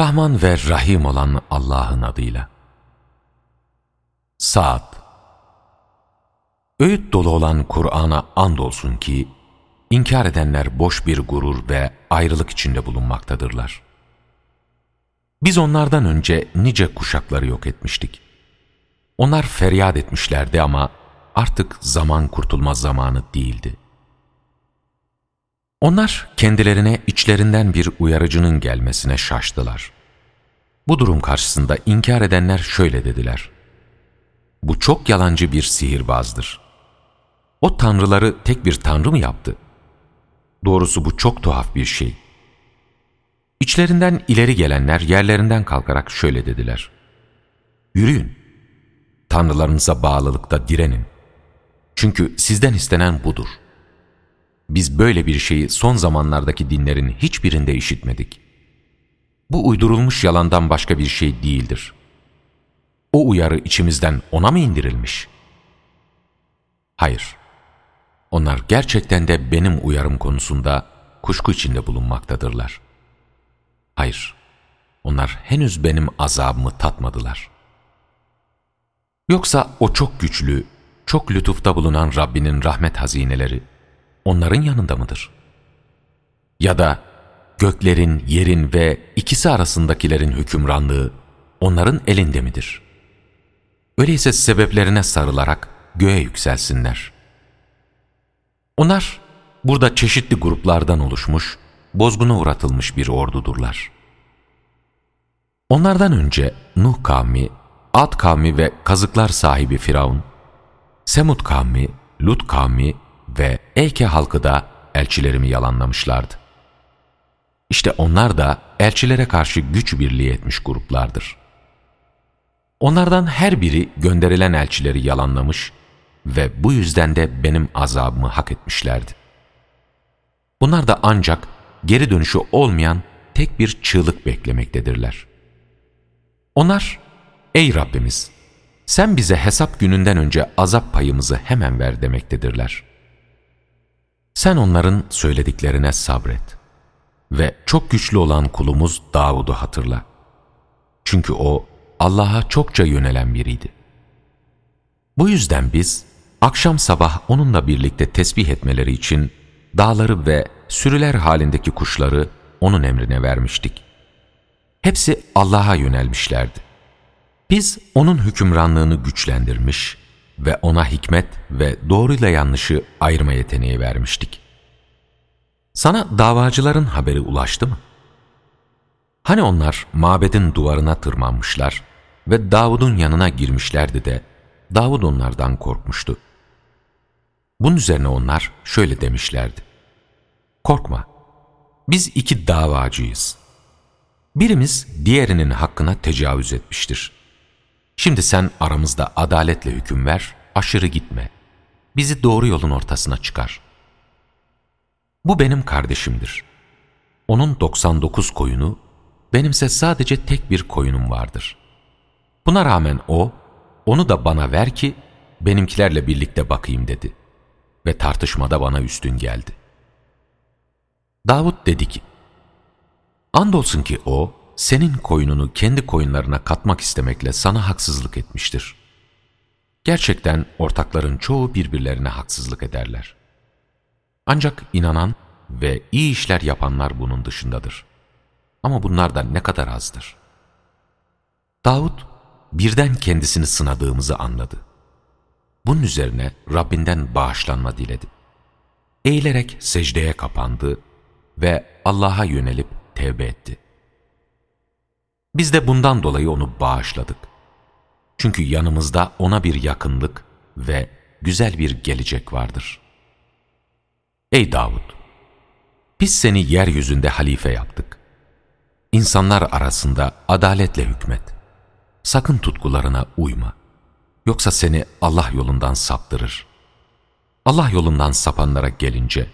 Rahman ve Rahim olan Allah'ın adıyla. Saat Öğüt dolu olan Kur'an'a andolsun ki, inkar edenler boş bir gurur ve ayrılık içinde bulunmaktadırlar. Biz onlardan önce nice kuşakları yok etmiştik. Onlar feryat etmişlerdi ama artık zaman kurtulma zamanı değildi. Onlar kendilerine içlerinden bir uyarıcının gelmesine şaştılar. Bu durum karşısında inkar edenler şöyle dediler. Bu çok yalancı bir sihirbazdır. O tanrıları tek bir tanrı mı yaptı? Doğrusu bu çok tuhaf bir şey. İçlerinden ileri gelenler yerlerinden kalkarak şöyle dediler. Yürüyün, tanrılarınıza bağlılıkta direnin. Çünkü sizden istenen budur. Biz böyle bir şeyi son zamanlardaki dinlerin hiçbirinde işitmedik. Bu uydurulmuş yalandan başka bir şey değildir. O uyarı içimizden ona mı indirilmiş? Hayır. Onlar gerçekten de benim uyarım konusunda kuşku içinde bulunmaktadırlar. Hayır. Onlar henüz benim azabımı tatmadılar. Yoksa o çok güçlü, çok lütufta bulunan Rabbinin rahmet hazineleri onların yanında mıdır? Ya da göklerin, yerin ve ikisi arasındakilerin hükümranlığı onların elinde midir? Öyleyse sebeplerine sarılarak göğe yükselsinler. Onlar burada çeşitli gruplardan oluşmuş, bozguna uğratılmış bir ordudurlar. Onlardan önce Nuh kavmi, Ad kavmi ve kazıklar sahibi Firavun, Semud kavmi, Lut kavmi ve Eyke halkı da elçilerimi yalanlamışlardı. İşte onlar da elçilere karşı güç birliği etmiş gruplardır. Onlardan her biri gönderilen elçileri yalanlamış ve bu yüzden de benim azabımı hak etmişlerdi. Bunlar da ancak geri dönüşü olmayan tek bir çığlık beklemektedirler. Onlar, ey Rabbimiz, sen bize hesap gününden önce azap payımızı hemen ver demektedirler. Sen onların söylediklerine sabret ve çok güçlü olan kulumuz Davud'u hatırla. Çünkü o Allah'a çokça yönelen biriydi. Bu yüzden biz akşam sabah onunla birlikte tesbih etmeleri için dağları ve sürüler halindeki kuşları onun emrine vermiştik. Hepsi Allah'a yönelmişlerdi. Biz onun hükümranlığını güçlendirmiş ve ona hikmet ve doğruyla yanlışı ayırma yeteneği vermiştik. Sana davacıların haberi ulaştı mı? Hani onlar mabedin duvarına tırmanmışlar ve Davud'un yanına girmişlerdi de Davud onlardan korkmuştu. Bunun üzerine onlar şöyle demişlerdi. Korkma, biz iki davacıyız. Birimiz diğerinin hakkına tecavüz etmiştir. Şimdi sen aramızda adaletle hüküm ver, aşırı gitme. Bizi doğru yolun ortasına çıkar. Bu benim kardeşimdir. Onun 99 koyunu, benimse sadece tek bir koyunum vardır. Buna rağmen o, onu da bana ver ki benimkilerle birlikte bakayım dedi. Ve tartışmada bana üstün geldi. Davut dedi ki, Andolsun ki o, senin koyununu kendi koyunlarına katmak istemekle sana haksızlık etmiştir. Gerçekten ortakların çoğu birbirlerine haksızlık ederler. Ancak inanan ve iyi işler yapanlar bunun dışındadır. Ama bunlar da ne kadar azdır. Davut birden kendisini sınadığımızı anladı. Bunun üzerine Rabbinden bağışlanma diledi. Eğilerek secdeye kapandı ve Allah'a yönelip tevbe etti. Biz de bundan dolayı onu bağışladık. Çünkü yanımızda ona bir yakınlık ve güzel bir gelecek vardır. Ey Davud! Biz seni yeryüzünde halife yaptık. İnsanlar arasında adaletle hükmet. Sakın tutkularına uyma. Yoksa seni Allah yolundan saptırır. Allah yolundan sapanlara gelince,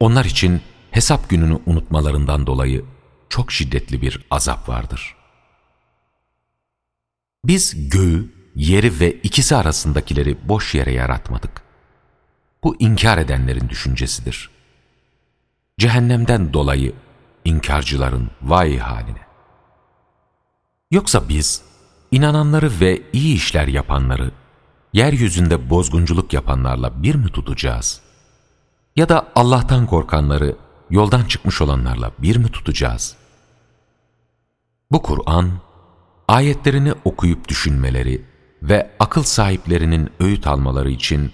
onlar için hesap gününü unutmalarından dolayı çok şiddetli bir azap vardır. Biz göğü, yeri ve ikisi arasındakileri boş yere yaratmadık. Bu inkar edenlerin düşüncesidir. Cehennemden dolayı inkarcıların vay haline. Yoksa biz inananları ve iyi işler yapanları yeryüzünde bozgunculuk yapanlarla bir mi tutacağız? Ya da Allah'tan korkanları yoldan çıkmış olanlarla bir mi tutacağız? Bu Kur'an, ayetlerini okuyup düşünmeleri ve akıl sahiplerinin öğüt almaları için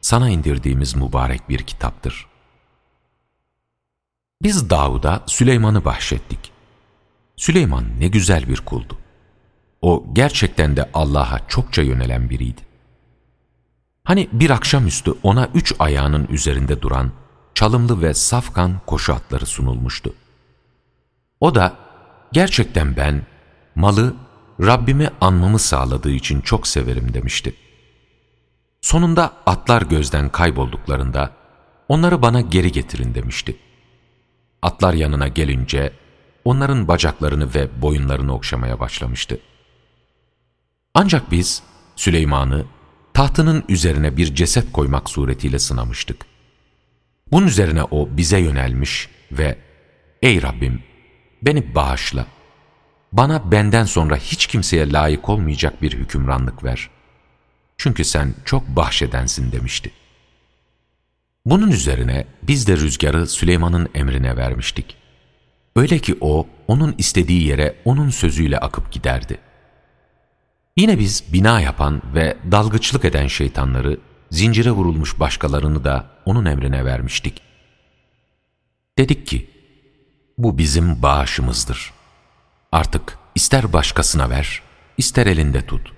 sana indirdiğimiz mübarek bir kitaptır. Biz Davud'a Süleyman'ı bahşettik. Süleyman ne güzel bir kuldu. O gerçekten de Allah'a çokça yönelen biriydi. Hani bir akşamüstü ona üç ayağının üzerinde duran çalımlı ve safkan koşu atları sunulmuştu. O da gerçekten ben malı Rabbimi anmamı sağladığı için çok severim demişti. Sonunda atlar gözden kaybolduklarında onları bana geri getirin demişti. Atlar yanına gelince onların bacaklarını ve boyunlarını okşamaya başlamıştı. Ancak biz Süleyman'ı tahtının üzerine bir ceset koymak suretiyle sınamıştık. Bunun üzerine o bize yönelmiş ve ''Ey Rabbim beni bağışla, bana benden sonra hiç kimseye layık olmayacak bir hükümranlık ver. Çünkü sen çok bahşedensin.'' demişti. Bunun üzerine biz de rüzgarı Süleyman'ın emrine vermiştik. Öyle ki o, onun istediği yere onun sözüyle akıp giderdi. Yine biz bina yapan ve dalgıçlık eden şeytanları, zincire vurulmuş başkalarını da onun emrine vermiştik. Dedik ki, bu bizim bağışımızdır. Artık ister başkasına ver, ister elinde tut.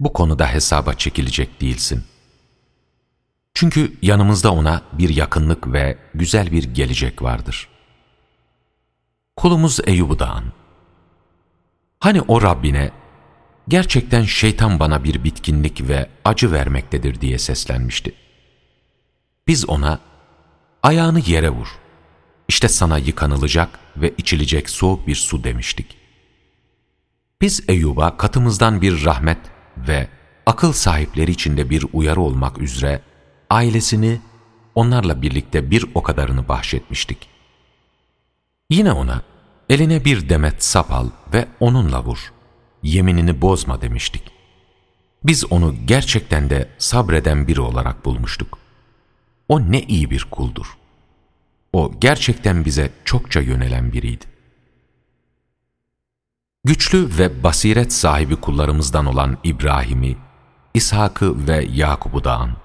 Bu konuda hesaba çekilecek değilsin. Çünkü yanımızda ona bir yakınlık ve güzel bir gelecek vardır. Kulumuz Eyyub'u da an. Hani o Rabbine, gerçekten şeytan bana bir bitkinlik ve acı vermektedir diye seslenmişti. Biz ona, ayağını yere vur, işte sana yıkanılacak ve içilecek soğuk bir su demiştik. Biz Eyyub'a katımızdan bir rahmet ve akıl sahipleri içinde bir uyarı olmak üzere ailesini onlarla birlikte bir o kadarını bahşetmiştik. Yine ona eline bir demet sap al ve onunla vur. Yeminini bozma demiştik. Biz onu gerçekten de sabreden biri olarak bulmuştuk. O ne iyi bir kuldur. O gerçekten bize çokça yönelen biriydi. Güçlü ve basiret sahibi kullarımızdan olan İbrahim'i, İshak'ı ve Yakub'u da an.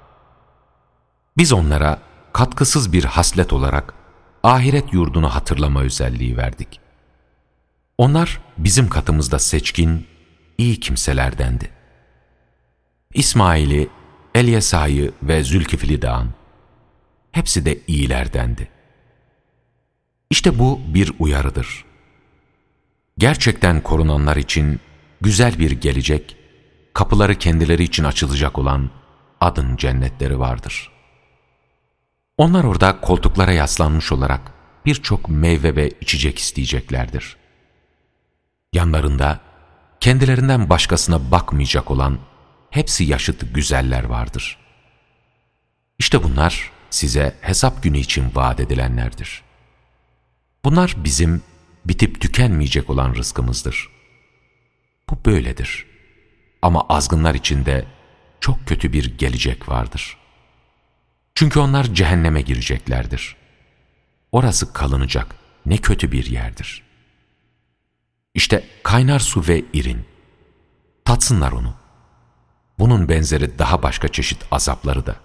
Biz onlara katkısız bir haslet olarak ahiret yurdunu hatırlama özelliği verdik. Onlar bizim katımızda seçkin, iyi kimselerdendi. İsmail'i, Elyesa'yı ve Zülkifli Dağ'ın, hepsi de iyilerdendi. İşte bu bir uyarıdır. Gerçekten korunanlar için güzel bir gelecek, kapıları kendileri için açılacak olan adın cennetleri vardır.'' Onlar orada koltuklara yaslanmış olarak birçok meyve ve içecek isteyeceklerdir. Yanlarında kendilerinden başkasına bakmayacak olan hepsi yaşıt güzeller vardır. İşte bunlar size hesap günü için vaat edilenlerdir. Bunlar bizim bitip tükenmeyecek olan rızkımızdır. Bu böyledir. Ama azgınlar içinde çok kötü bir gelecek vardır.'' Çünkü onlar cehenneme gireceklerdir. Orası kalınacak ne kötü bir yerdir. İşte kaynar su ve irin. Tatsınlar onu. Bunun benzeri daha başka çeşit azapları da.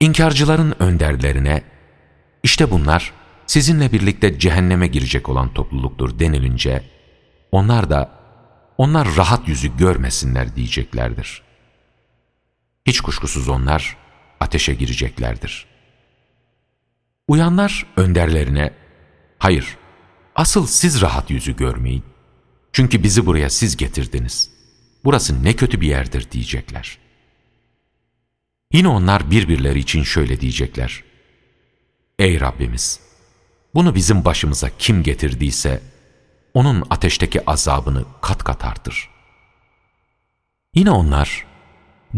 İnkarcıların önderlerine, işte bunlar sizinle birlikte cehenneme girecek olan topluluktur denilince, onlar da, onlar rahat yüzü görmesinler diyeceklerdir. Hiç kuşkusuz onlar, ateşe gireceklerdir. Uyanlar önderlerine, hayır, asıl siz rahat yüzü görmeyin. Çünkü bizi buraya siz getirdiniz. Burası ne kötü bir yerdir diyecekler. Yine onlar birbirleri için şöyle diyecekler. Ey Rabbimiz! Bunu bizim başımıza kim getirdiyse, onun ateşteki azabını kat kat artır. Yine onlar,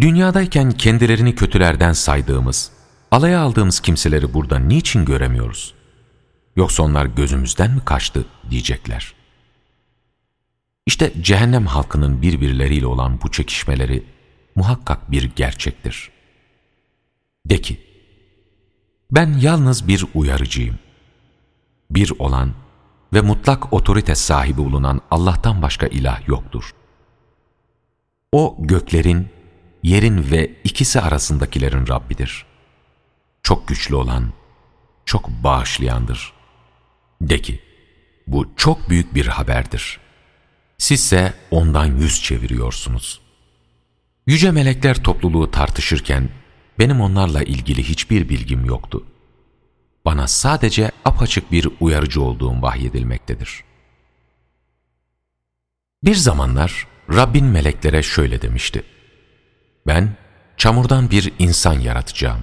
Dünyadayken kendilerini kötülerden saydığımız, alaya aldığımız kimseleri burada niçin göremiyoruz? Yoksa onlar gözümüzden mi kaçtı diyecekler. İşte cehennem halkının birbirleriyle olan bu çekişmeleri muhakkak bir gerçektir. De ki, ben yalnız bir uyarıcıyım. Bir olan ve mutlak otorite sahibi bulunan Allah'tan başka ilah yoktur. O göklerin, yerin ve ikisi arasındakilerin Rabbidir. Çok güçlü olan, çok bağışlayandır. De ki, bu çok büyük bir haberdir. Sizse ondan yüz çeviriyorsunuz. Yüce melekler topluluğu tartışırken, benim onlarla ilgili hiçbir bilgim yoktu. Bana sadece apaçık bir uyarıcı olduğum vahyedilmektedir. Bir zamanlar Rabbin meleklere şöyle demişti. Ben çamurdan bir insan yaratacağım.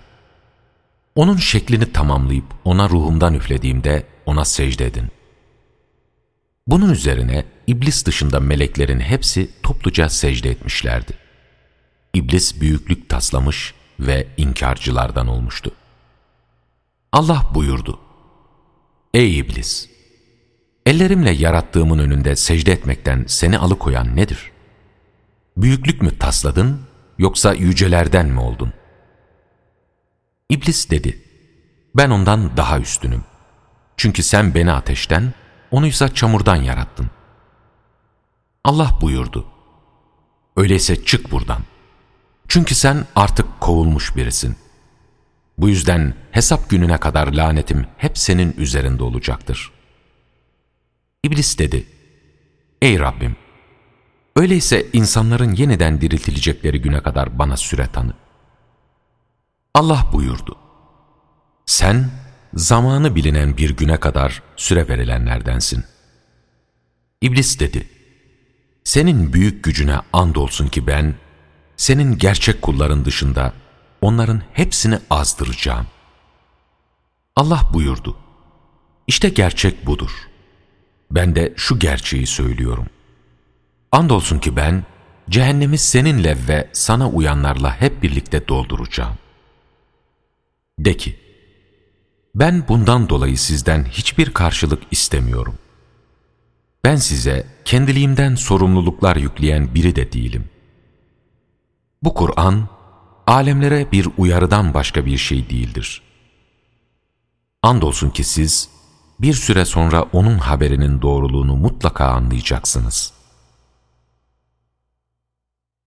Onun şeklini tamamlayıp ona ruhumdan üflediğimde ona secde edin. Bunun üzerine iblis dışında meleklerin hepsi topluca secde etmişlerdi. İblis büyüklük taslamış ve inkarcılardan olmuştu. Allah buyurdu. Ey iblis! Ellerimle yarattığımın önünde secde etmekten seni alıkoyan nedir? Büyüklük mü tasladın yoksa yücelerden mi oldun? İblis dedi, ben ondan daha üstünüm. Çünkü sen beni ateşten, onuysa çamurdan yarattın. Allah buyurdu, öyleyse çık buradan. Çünkü sen artık kovulmuş birisin. Bu yüzden hesap gününe kadar lanetim hep senin üzerinde olacaktır. İblis dedi, Ey Rabbim! Öyleyse insanların yeniden diriltilecekleri güne kadar bana süre tanı. Allah buyurdu, Sen zamanı bilinen bir güne kadar süre verilenlerdensin. İblis dedi, Senin büyük gücüne andolsun ki ben, senin gerçek kulların dışında onların hepsini azdıracağım. Allah buyurdu, İşte gerçek budur. Ben de şu gerçeği söylüyorum. Andolsun ki ben, cehennemi seninle ve sana uyanlarla hep birlikte dolduracağım. De ki, ben bundan dolayı sizden hiçbir karşılık istemiyorum. Ben size kendiliğimden sorumluluklar yükleyen biri de değilim. Bu Kur'an, alemlere bir uyarıdan başka bir şey değildir. Andolsun ki siz, bir süre sonra onun haberinin doğruluğunu mutlaka anlayacaksınız.